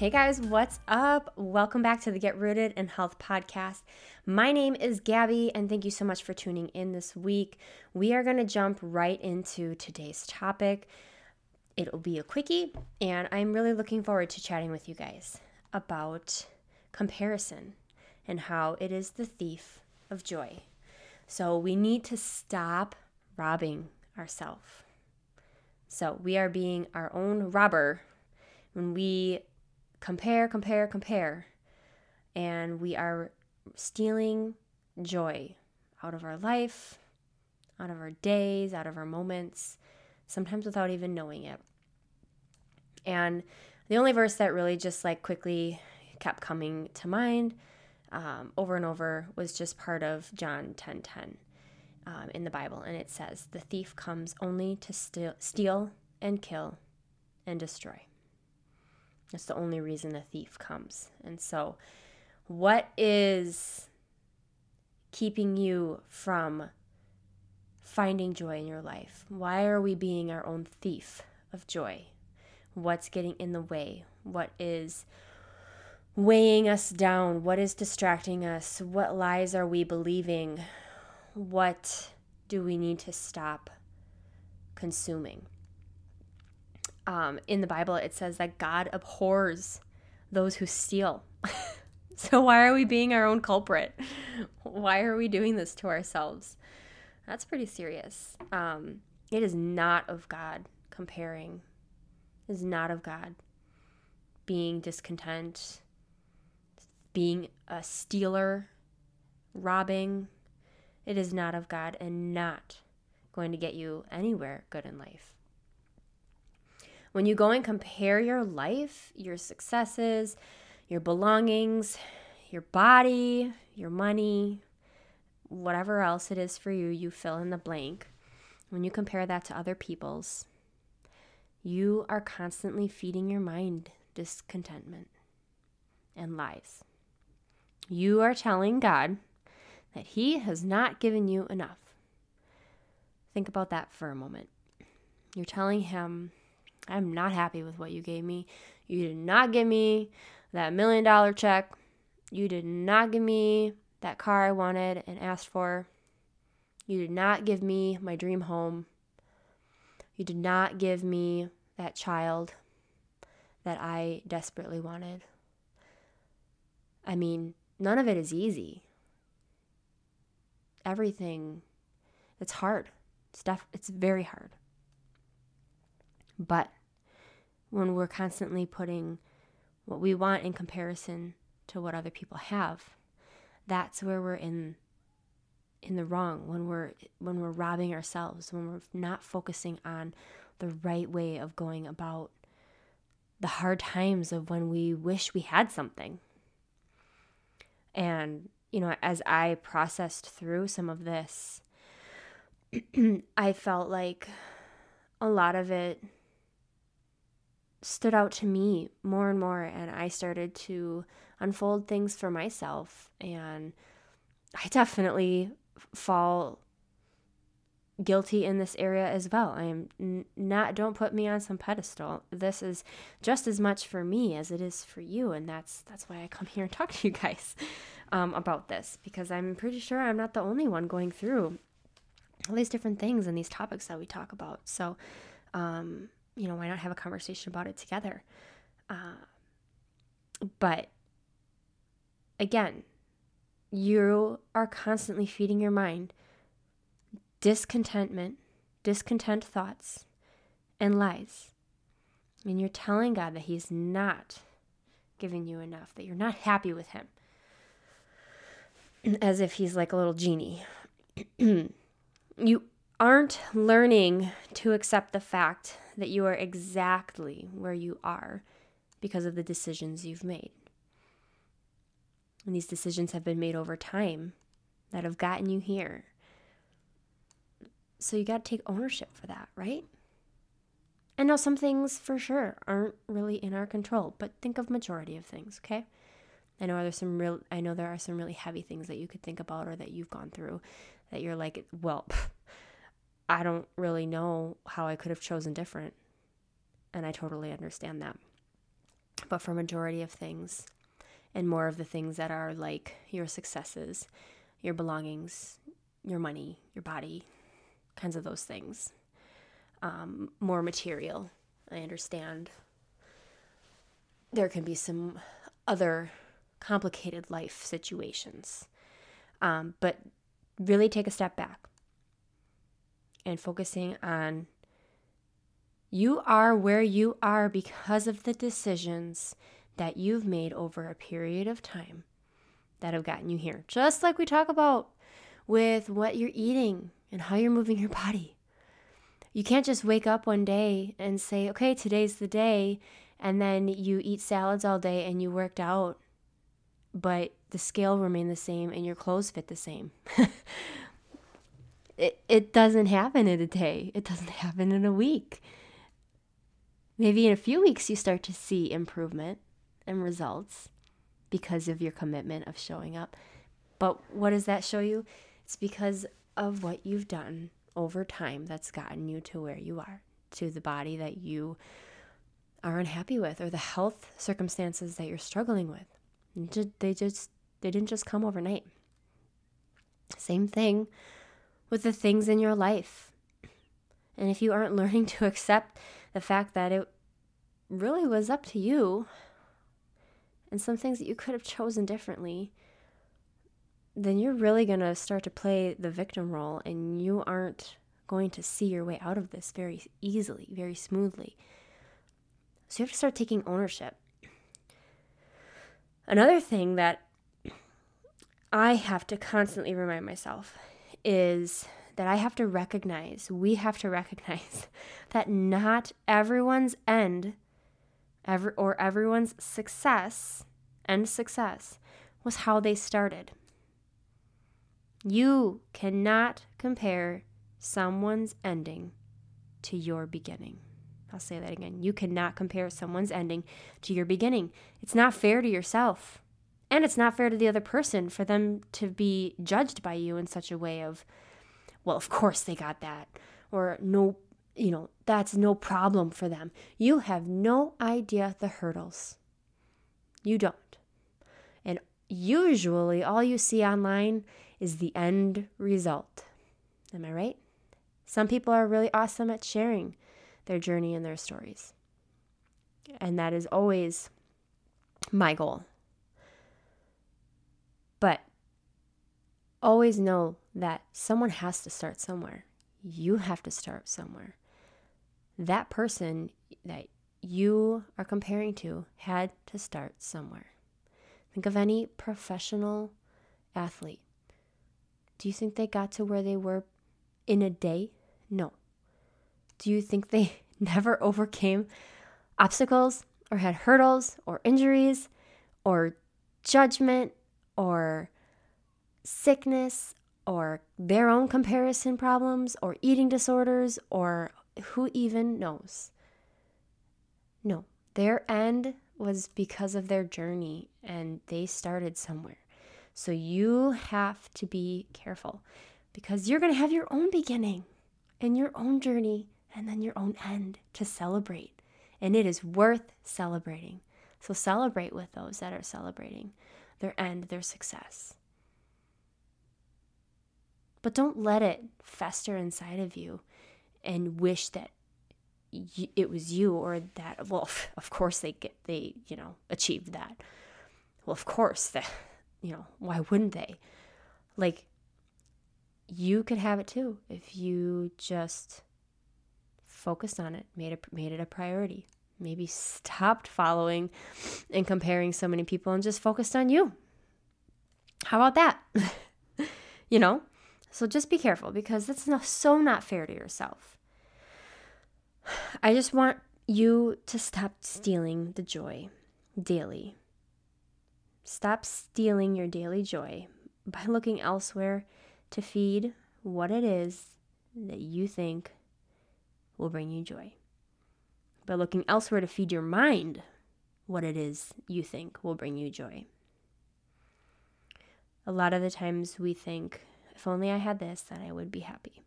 Hey guys, what's up? Welcome back to the Get Rooted in Health podcast. My name is Gabby, and thank you so much for tuning in this week. We are going to jump right into today's topic. It'll be a quickie, and I'm really looking forward to chatting with you guys about comparison and how it is the thief of joy. So we need to stop robbing ourselves. So we are being our own robber when we compare, compare, compare, and we are stealing joy out of our life, out of our days, out of our moments, sometimes without even knowing it. And the only verse that really just like quickly kept coming to mind um, over and over was just part of John 10 10 um, in the Bible. And it says, The thief comes only to steal, steal and kill and destroy. That's the only reason a thief comes. And so, what is keeping you from finding joy in your life? Why are we being our own thief of joy? What's getting in the way? What is weighing us down? What is distracting us? What lies are we believing? What do we need to stop consuming? Um, in the Bible, it says that God abhors those who steal. so, why are we being our own culprit? Why are we doing this to ourselves? That's pretty serious. Um, it is not of God comparing, it is not of God being discontent, being a stealer, robbing. It is not of God and not going to get you anywhere good in life. When you go and compare your life, your successes, your belongings, your body, your money, whatever else it is for you, you fill in the blank. When you compare that to other people's, you are constantly feeding your mind discontentment and lies. You are telling God that He has not given you enough. Think about that for a moment. You're telling Him, I'm not happy with what you gave me. You did not give me that million dollar check. You did not give me that car I wanted and asked for. You did not give me my dream home. You did not give me that child that I desperately wanted. I mean, none of it is easy. Everything, it's hard. It's, def- it's very hard. But when we're constantly putting what we want in comparison to what other people have, that's where we're in in the wrong when we're when we're robbing ourselves when we're not focusing on the right way of going about the hard times of when we wish we had something. And, you know, as I processed through some of this, I felt like a lot of it stood out to me more and more. And I started to unfold things for myself. And I definitely fall guilty in this area as well. I am not, don't put me on some pedestal. This is just as much for me as it is for you. And that's, that's why I come here and talk to you guys um, about this because I'm pretty sure I'm not the only one going through all these different things and these topics that we talk about. So, um, you know, why not have a conversation about it together? Uh, but again, you are constantly feeding your mind discontentment, discontent thoughts, and lies. And you're telling God that He's not giving you enough, that you're not happy with Him. As if He's like a little genie. you aren't learning to accept the fact that you are exactly where you are because of the decisions you've made. And these decisions have been made over time that have gotten you here. So you got to take ownership for that, right? And now some things for sure aren't really in our control, but think of majority of things, okay? I know there's some real I know there are some really heavy things that you could think about or that you've gone through that you're like, well, I don't really know how I could have chosen different. And I totally understand that. But for majority of things, and more of the things that are like your successes, your belongings, your money, your body, kinds of those things. Um, more material. I understand. There can be some other complicated life situations. Um, but really take a step back and focusing on you are where you are because of the decisions that you've made over a period of time that have gotten you here. Just like we talk about with what you're eating and how you're moving your body. You can't just wake up one day and say, okay, today's the day, and then you eat salads all day and you worked out, but the scale remained the same and your clothes fit the same. it, it doesn't happen in a day, it doesn't happen in a week. Maybe in a few weeks you start to see improvement and results because of your commitment of showing up. But what does that show you? It's because of what you've done over time that's gotten you to where you are, to the body that you are unhappy with, or the health circumstances that you're struggling with. They just they didn't just come overnight. Same thing with the things in your life. And if you aren't learning to accept the fact that it really was up to you and some things that you could have chosen differently, then you're really going to start to play the victim role and you aren't going to see your way out of this very easily, very smoothly. So you have to start taking ownership. Another thing that I have to constantly remind myself is that I have to recognize, we have to recognize that not everyone's end ever or everyone's success and success was how they started. You cannot compare someone's ending to your beginning. I'll say that again. You cannot compare someone's ending to your beginning. It's not fair to yourself. And it's not fair to the other person for them to be judged by you in such a way of, well, of course they got that. Or no, you know, that's no problem for them. You have no idea the hurdles. You don't. And usually all you see online is the end result. Am I right? Some people are really awesome at sharing their journey and their stories. And that is always my goal. But always know that someone has to start somewhere. You have to start somewhere. That person that you are comparing to had to start somewhere. Think of any professional athlete. Do you think they got to where they were in a day? No. Do you think they never overcame obstacles or had hurdles or injuries or judgment or sickness or their own comparison problems or eating disorders or who even knows? No, their end was because of their journey and they started somewhere. So you have to be careful because you're going to have your own beginning and your own journey and then your own end to celebrate. And it is worth celebrating. So celebrate with those that are celebrating their end, their success. But don't let it fester inside of you and wish that it was you or that well of course they get they you know achieved that well of course you know, why wouldn't they? Like, you could have it too if you just focused on it, made it made it a priority. Maybe stopped following and comparing so many people and just focused on you. How about that? you know? So just be careful because that's not, so not fair to yourself. I just want you to stop stealing the joy daily. Stop stealing your daily joy by looking elsewhere to feed what it is that you think will bring you joy. By looking elsewhere to feed your mind what it is you think will bring you joy. A lot of the times we think, if only I had this, then I would be happy.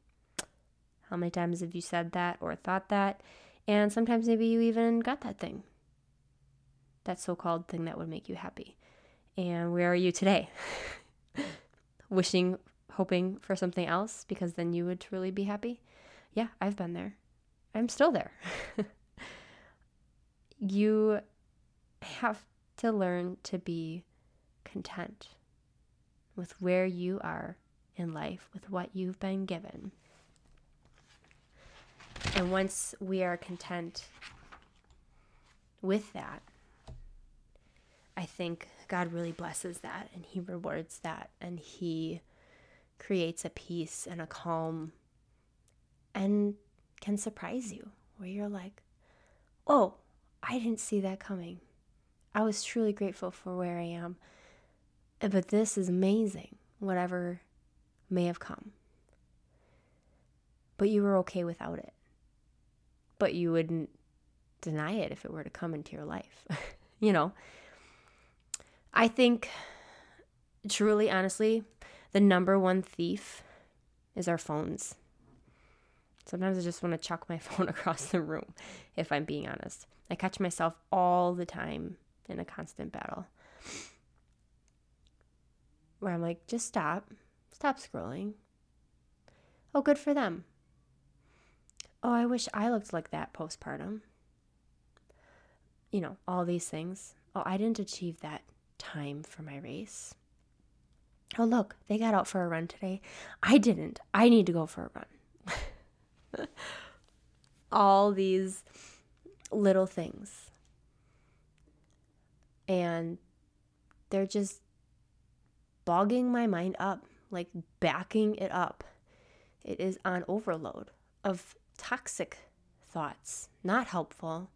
How many times have you said that or thought that? And sometimes maybe you even got that thing, that so called thing that would make you happy. And where are you today? Wishing, hoping for something else because then you would truly be happy? Yeah, I've been there. I'm still there. you have to learn to be content with where you are in life, with what you've been given. And once we are content with that, I think God really blesses that and He rewards that and He creates a peace and a calm and can surprise you where you're like, oh, I didn't see that coming. I was truly grateful for where I am. But this is amazing, whatever may have come. But you were okay without it. But you wouldn't deny it if it were to come into your life. you know, I think, truly, honestly, the number one thief is our phones. Sometimes I just want to chuck my phone across the room, if I'm being honest. I catch myself all the time in a constant battle where I'm like, just stop, stop scrolling. Oh, good for them. Oh, I wish I looked like that postpartum. You know, all these things. Oh, I didn't achieve that time for my race. Oh, look, they got out for a run today. I didn't. I need to go for a run. all these little things. And they're just bogging my mind up, like backing it up. It is on overload of toxic thoughts, not helpful.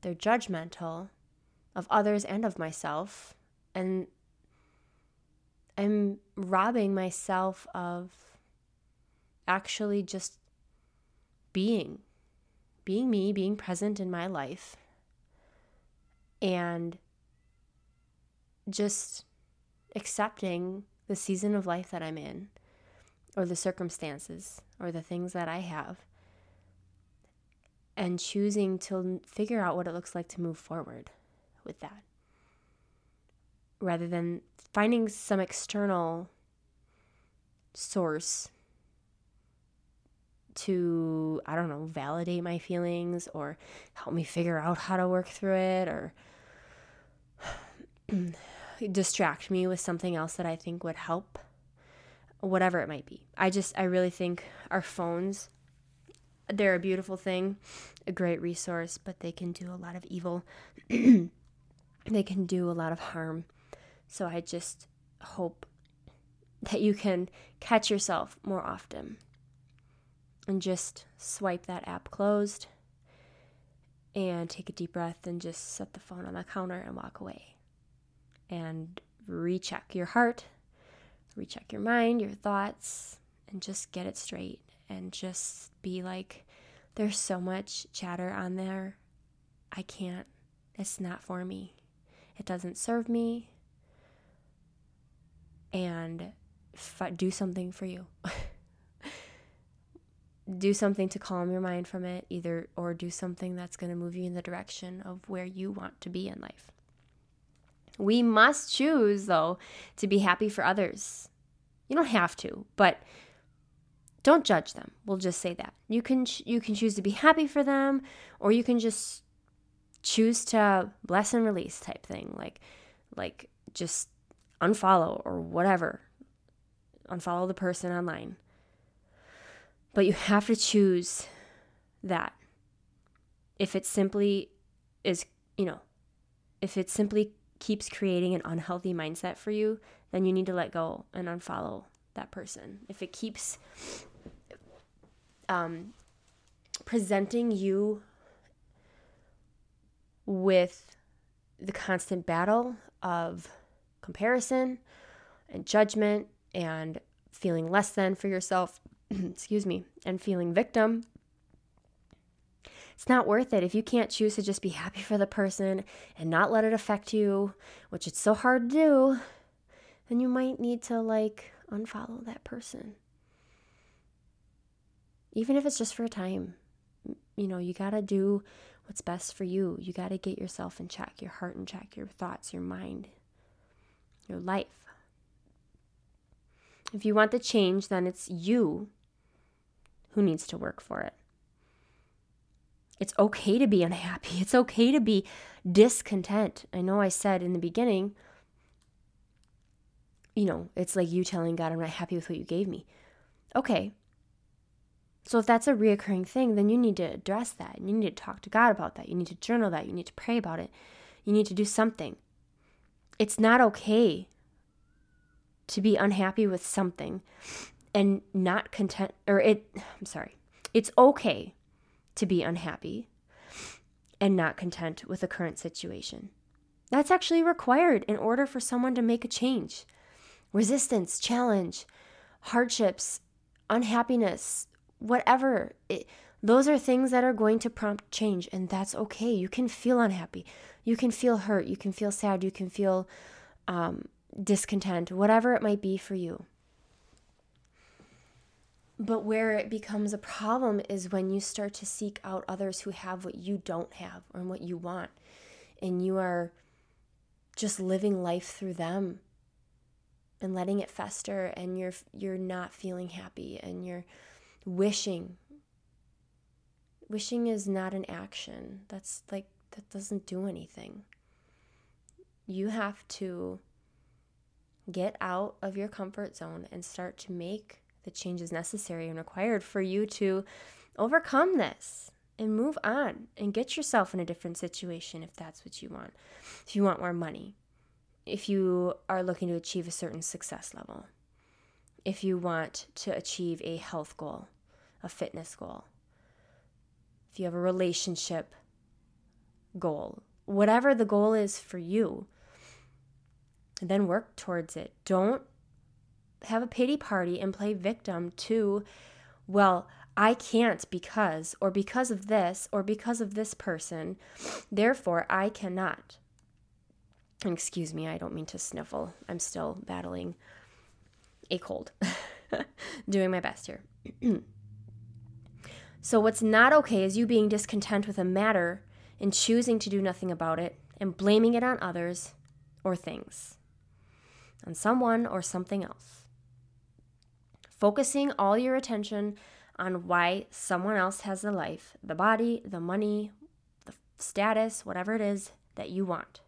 They're judgmental of others and of myself. And I'm robbing myself of actually just being, being me, being present in my life, and just accepting the season of life that I'm in, or the circumstances, or the things that I have, and choosing to figure out what it looks like to move forward with that. Rather than finding some external source to, I don't know, validate my feelings or help me figure out how to work through it or distract me with something else that I think would help, whatever it might be. I just, I really think our phones, they're a beautiful thing, a great resource, but they can do a lot of evil. they can do a lot of harm. So I just hope that you can catch yourself more often and just swipe that app closed and take a deep breath and just set the phone on the counter and walk away and recheck your heart, recheck your mind, your thoughts, and just get it straight and just be like, there's so much chatter on there. I can't, it's not for me. It doesn't serve me. And do something for you. do something to calm your mind from it, either, or do something that's going to move you in the direction of where you want to be in life. We must choose, though, to be happy for others. You don't have to, but don't judge them. We'll just say that. You can you can choose to be happy for them or you can just choose to bless and release type thing. Like like just unfollow or whatever. Unfollow the person online. But you have to choose that. If it simply is, you know, if it simply keeps creating an unhealthy mindset for you, then you need to let go and unfollow that person. If it keeps um, presenting you with the constant battle of comparison and judgment and feeling less than for yourself, excuse me, and feeling victim, it's not worth it. If you can't choose to just be happy for the person and not let it affect you, which it's so hard to do, then you might need to like unfollow that person. Even if it's just for a time. You know, you got to do what's best for you. You got to get yourself in check, your heart in check, your thoughts, your mind, your life. If you want the change, then it's you who needs to work for it. It's okay to be unhappy. It's okay to be discontent. I know I said in the beginning, you know, it's like you telling God, I'm not happy with what you gave me. Okay. So if that's a reoccurring thing, then you need to address that. You need to talk to God about that. You need to journal that. You need to pray about it. You need to do something. It's not okay to be unhappy with something and not content, or it, I'm sorry, it's okay to be unhappy and not content with the current situation. That's actually required in order for someone to make a change. Resistance, challenge, hardships, unhappiness, whatever. It, those are things that are going to prompt change, and that's okay. You can feel unhappy. You can feel hurt. You can feel sad. You can feel um, discontent, whatever it might be for you. But where it becomes a problem is when you start to seek out others who have what you don't have or what you want. And you are just living life through them and letting it fester and you're you're not feeling happy and you're wishing. Wishing is not an action. That's like that doesn't do anything. You have to get out of your comfort zone and start to make the changes necessary and required for you to overcome this and move on and get yourself in a different situation if that's what you want. If you want more money, if you are looking to achieve a certain success level, if you want to achieve a health goal, a fitness goal, if you have a relationship goal, whatever the goal is for you, then work towards it. Don't have a pity party and play victim to, well, I can't because, or because of this, or because of this person. Therefore, I cannot. Excuse me, I don't mean to sniffle. I'm still battling a cold. Doing my best here. so, what's not okay is you being discontent with a matter and choosing to do nothing about it and blaming it on others or things, on someone or something else focusing all your attention on why someone else has the life, the body, the money, the status, whatever it is that you want.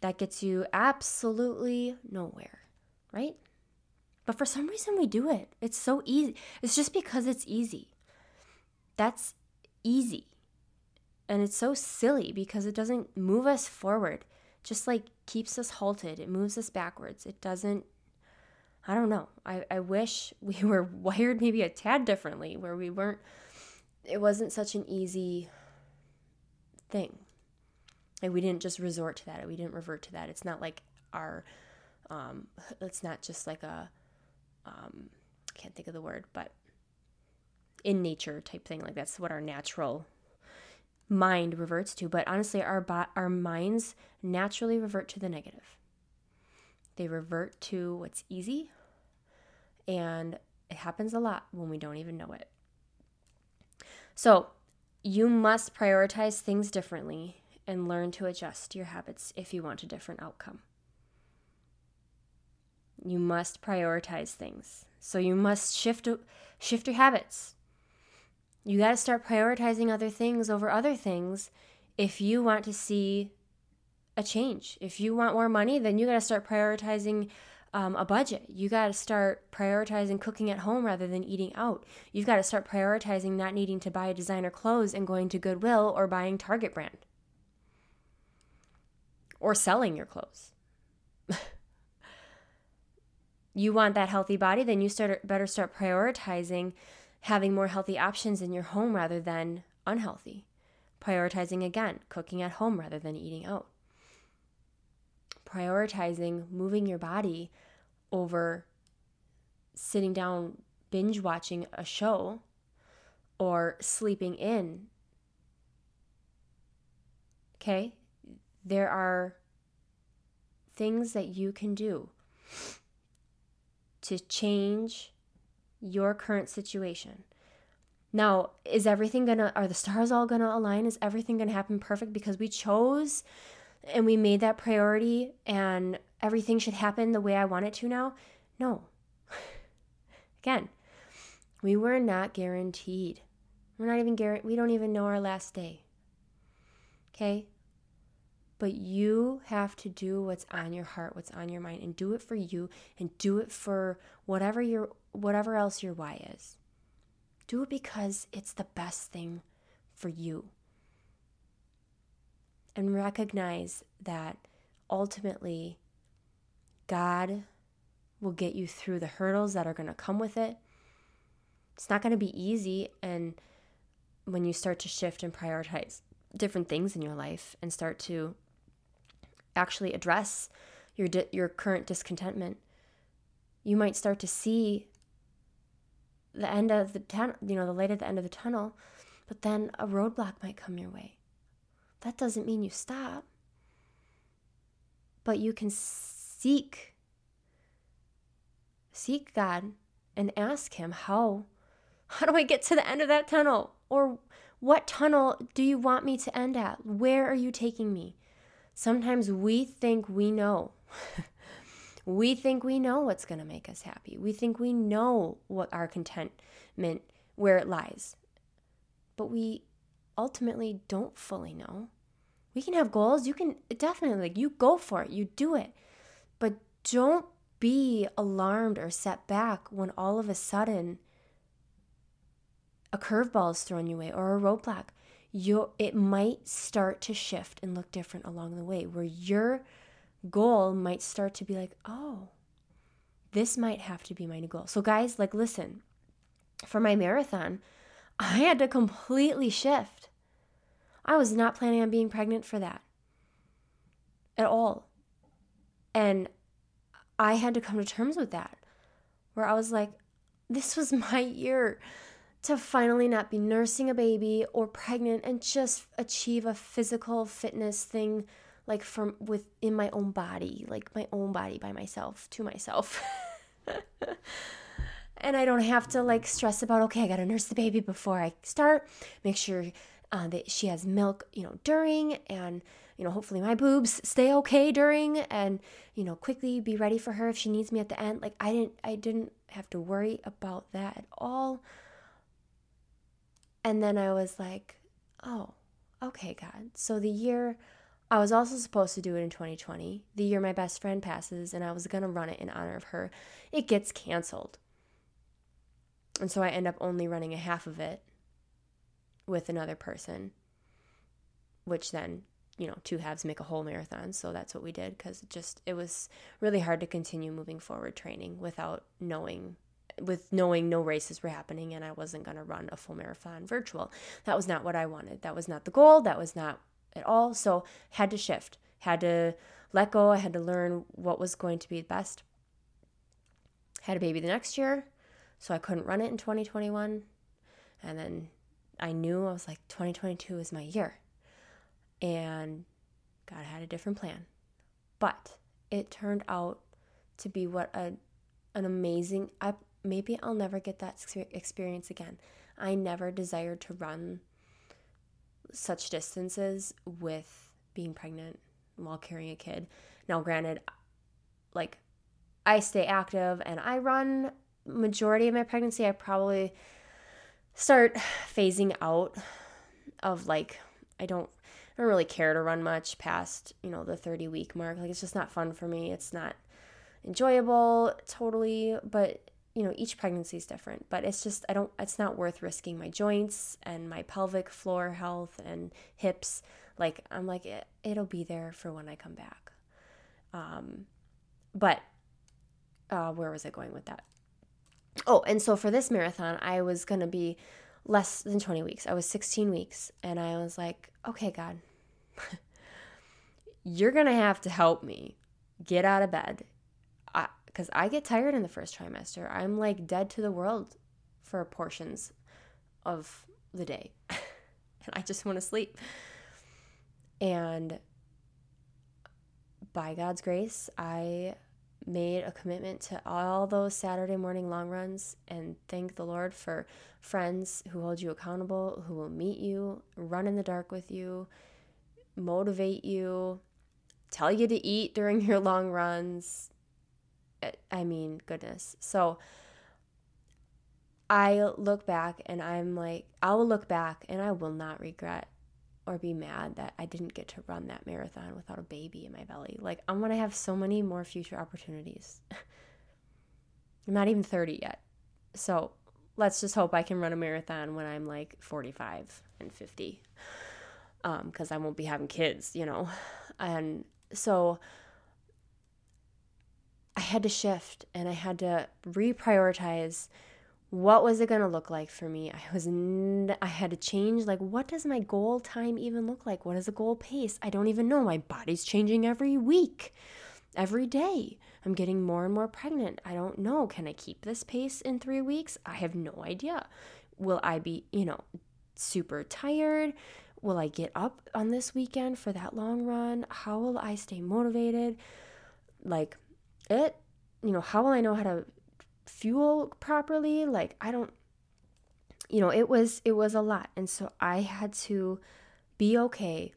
That gets you absolutely nowhere, right? But for some reason, we do it. It's so easy. It's just because it's easy. That's easy. And it's so silly because it doesn't move us forward. Just like keeps us halted. It moves us backwards. It doesn't I don't know. I, I wish we were wired maybe a tad differently, where we weren't, it wasn't such an easy thing. Like we didn't just resort to that. We didn't revert to that. It's not like our, um, it's not just like a, um, I can't think of the word, but in nature type thing. Like that's what our natural mind reverts to. But honestly, our bo- our minds naturally revert to the negative. They revert to what's easy, and it happens a lot when we don't even know it. So, you must prioritize things differently and learn to adjust your habits if you want a different outcome. You must prioritize things. So you must shift shift your habits. You got to start prioritizing other things over other things if you want to see a change. If you want more money, then you got to start prioritizing um, a budget. You got to start prioritizing cooking at home rather than eating out. You've got to start prioritizing not needing to buy designer clothes and going to Goodwill or buying Target brand or selling your clothes. you want that healthy body, then you start better start prioritizing having more healthy options in your home rather than unhealthy. Prioritizing again, cooking at home rather than eating out. Prioritizing moving your body over sitting down binge watching a show or sleeping in. Okay? There are things that you can do to change your current situation. Now, is everything gonna, are the stars all gonna align? Is everything gonna happen perfect because we chose and we made that priority and everything should happen the way I want it to now? No. Again, we were not guaranteed. We're not even guaranteed, we don't even know our last day. Okay? But you have to do what's on your heart, what's on your mind, and do it for you and do it for whatever your whatever else your why is. Do it because it's the best thing for you. And recognize that ultimately God will get you through the hurdles that are going to come with it. It's not going to be easy and when you start to shift and prioritize different things in your life and start to actually address your di- your current discontentment, you might start to see the end of the tunnel, you know, the light at the end of the tunnel, but then a roadblock might come your way. That doesn't mean you stop, but you can seek seek God and ask him how how do I get to the end of that tunnel? Or what tunnel do you want me to end at? Where are you taking me? Sometimes we think we know. we think we know what's going to make us happy. We think we know what our contentment, where it lies. But we ultimately don't fully know. We can have goals. You can definitely, like, you go for it, you do it. But don't be alarmed or set back when all of a sudden a curveball is thrown your way or a roadblock you it might start to shift and look different along the way where your goal might start to be like, "Oh, this might have to be my new goal." So guys, like listen, for my marathon, I had to completely shift. I was not planning on being pregnant for that at all. And I had to come to terms with that, where I was like, this was my year to finally not be nursing a baby or pregnant and just achieve a physical fitness thing like from within my own body, like my own body by myself to myself. and I don't have to like stress about okay, I got to nurse the baby before I start. Make sure uh, that she has milk, you know, during and you know, hopefully my boobs stay okay during and you know, quickly be ready for her if she needs me at the end. Like I didn't I didn't have to worry about that at all. And then I was like, oh, okay, God. So the year I was also supposed to do it in 2020, the year my best friend passes, and I was going to run it in honor of her. It gets canceled. And so I end up only running a half of it with another person, which then, you know, two halves make a whole marathon. So that's what we did because it just, it was really hard to continue moving forward training without knowing with knowing no races were happening and I wasn't going to run a full marathon virtual. That was not what I wanted. That was not the goal. That was not at all. So had to shift, had to let go. I had to learn what was going to be the best. Had a baby the next year, so I couldn't run it in 2021. And then I knew I was like 2022 is my year. And God had a different plan. But it turned out to be what a an amazing I maybe I'll never get that experience again. I never desired to run such distances with being pregnant while carrying a kid. Now, granted, like I stay active and I run majority of my pregnancy. I probably start phasing out of like I don't I don't really care to run much past, you know, the 30 week mark. Like it's just not fun for me. It's not enjoyable totally, but you know, each pregnancy is different, but it's just I don't it's not worth risking my joints and my pelvic floor health and hips. Like I'm like it, it'll be there for when I come back. Um but uh where was I going with that? Oh, and so for this marathon, I was going to be less than 20 weeks. I was 16 weeks and I was like, "Okay, God. you're going to have to help me get out of bed because I get tired in the first trimester. I'm like dead to the world for portions of the day. and I just want to sleep. And by God's grace, I made a commitment to all those Saturday morning long runs and thank the Lord for friends who hold you accountable, who will meet you, run in the dark with you, motivate you, tell you to eat during your long runs, I mean, goodness. So I look back and I'm like, I will look back and I will not regret or be mad that I didn't get to run that marathon without a baby in my belly. Like, I'm going to have so many more future opportunities. I'm not even 30 yet. So let's just hope I can run a marathon when I'm like 45 and 50. Because um, I won't be having kids, you know. And so I had to shift and I had to reprioritize what was it going to look like for me? I was n- i had to change like what does my goal time even look like? What is a goal pace? I don't even know. My body's changing every week every day. I'm getting more and more pregnant. I don't know. Can i keep this pace in 3 weeks? I have no idea. Will i be you know super tired? Will i get up on this weekend for that long run? How will i stay motivated? Like it you know how will i know how to fuel properly like i don't you know it was it was a lot. And so i had to be okay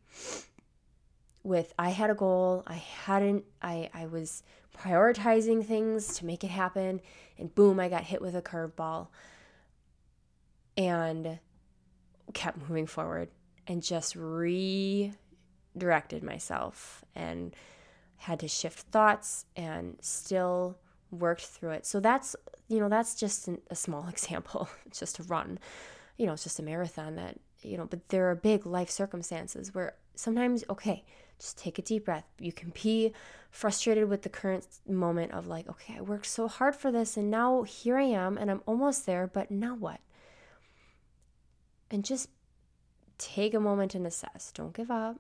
with i had a goal. I hadn't i i was prioritizing things to make it happen. And boom i got hit with a curveball and kept moving forward and just redirected myself and had to shift thoughts and still worked through it. So that's, you know, that's just an, a small example. it's just a run. You know, it's just a marathon that, you know, but there are big life circumstances where sometimes, okay, just take a deep breath. You can be frustrated with the current moment of like, okay, I worked so hard for this and now here I am and I'm almost there, but now what? And just take a moment and assess. Don't give up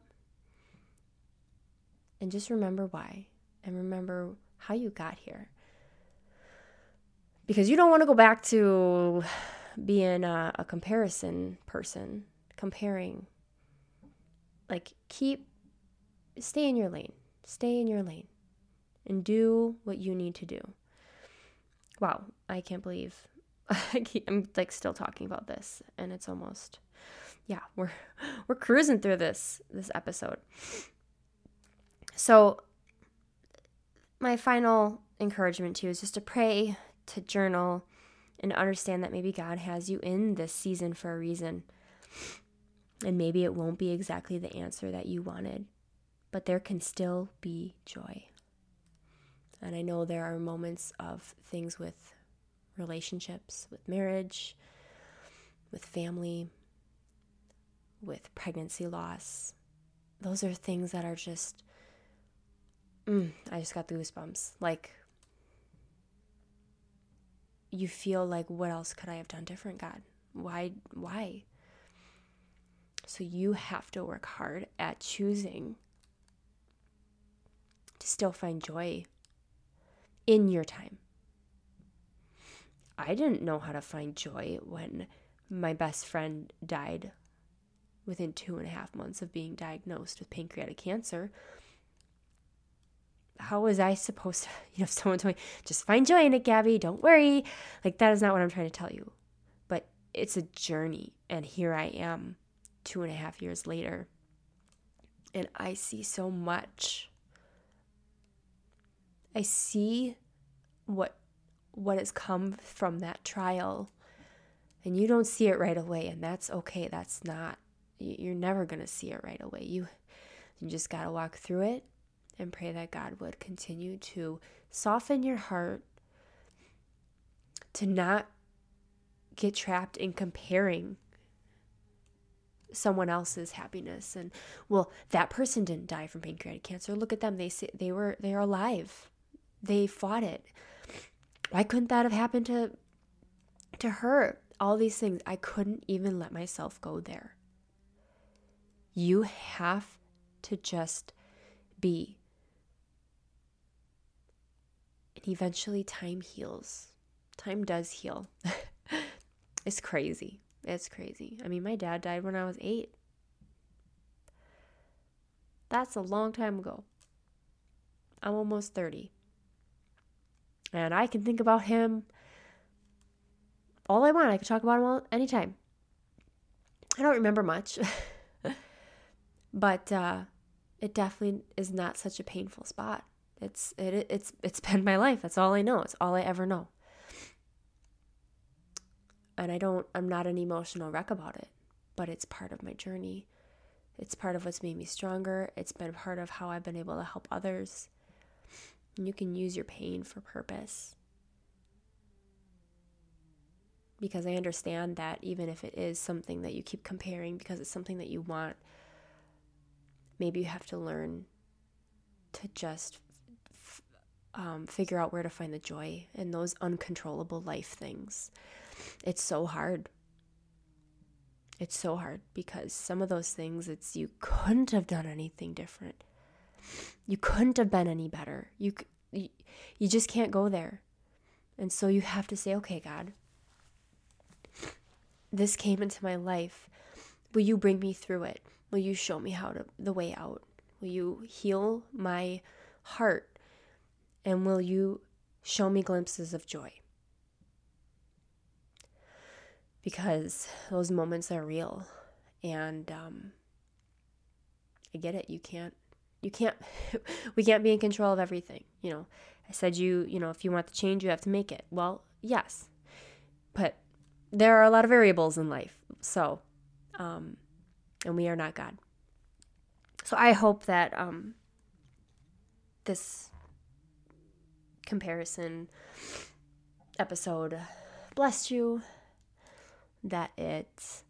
and just remember why and remember how you got here. Because you don't want to go back to being a, a comparison person, comparing. Like, keep, stay in your lane, stay in your lane, and do what you need to do. Wow, I can't believe I keep, I'm like still talking about this, and it's almost, yeah, we're we're cruising through this this episode. So, my final encouragement to you is just to pray, to journal, and understand that maybe God has you in this season for a reason. And maybe it won't be exactly the answer that you wanted, but there can still be joy. And I know there are moments of things with relationships, with marriage, with family, with pregnancy loss. Those are things that are just mm, I just got the goosebumps. Like, you feel like, what else could I have done different, God? Why? Why? So you have to work hard at choosing to still find joy in your time. I didn't know how to find joy when my best friend died within two and a half months of being diagnosed with pancreatic cancer how was I supposed to, you know, if someone told me, just find joy in it, Gabby, don't worry. Like, that is not what I'm trying to tell you. But it's a journey. And here I am, two and a half years later. And I see so much. I see what what has come from that trial and you don't see it right away and that's okay that's not you're never going to see it right away. You you just got to walk through it and pray that God would continue to soften your heart to not get trapped in comparing someone else's happiness. And well that person didn't die from pancreatic cancer. Look at them. They say they were they're alive. They fought it. Why couldn't that have happened to to her? All these things. I couldn't even let myself go there. You have to just be and eventually time heals time does heal it's crazy it's crazy. I mean, my dad died when I was eight. That's a long time ago. I'm almost 30. And I can think about him all I want. I can talk about him all, anytime. I don't remember much. but uh, it definitely is not such a painful spot. It's it, it's it's been my life. That's all I know. It's all I ever know and I don't, I'm not an emotional wreck about it, but it's part of my journey. It's part of what's made me stronger. It's been part of how I've been able to help others. And you can use your pain for purpose. Because I understand that even if it is something that you keep comparing because it's something that you want, maybe you have to learn to just um, figure out where to find the joy in those uncontrollable life things it's so hard. It's so hard because some of those things it's you couldn't have done anything different. You couldn't have been any better. You you, you just can't go there. And so you have to say, "Okay, God, this came into my life. Will you bring me through it? Will you show me how to the way out? Will you heal my heart? And will you show me glimpses of joy?" because those moments are real and um, i get it. You can't you can't we can't be in control of everything you know. I said you you know if you want the change you have to make it. Well yes but there are a lot of variables in life so um, and we are not god. So i hope that um, this comparison episode blessed you that it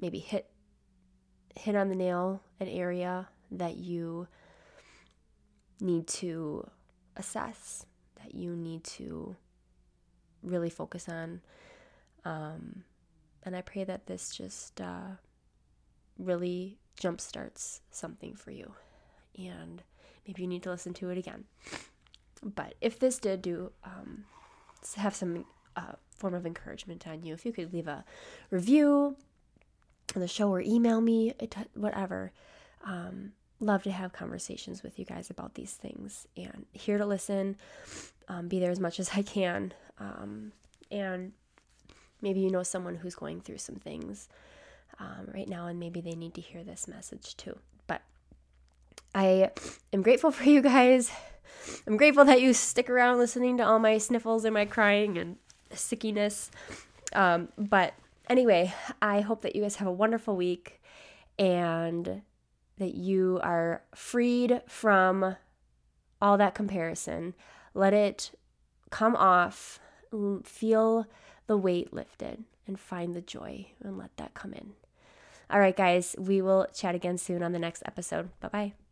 maybe hit hit on the nail an area that you need to assess that you need to really focus on. Um, and i pray that this just uh, really jumpstarts something for you. And maybe you need to listen to it again but if this did do um, have some uh, form of encouragement on you. If you could leave a review on the show or email me, whatever. Um, love to have conversations with you guys about these things and here to listen, um, be there as much as I can. Um, and maybe you know someone who's going through some things um, right now, and maybe they need to hear this message too. I am grateful for you guys. I'm grateful that you stick around listening to all my sniffles and my crying and sickiness. Um, but anyway, I hope that you guys have a wonderful week and that you are freed from all that comparison. Let it come off, feel the weight lifted, and find the joy and let that come in. All right, guys, we will chat again soon on the next episode. Bye bye.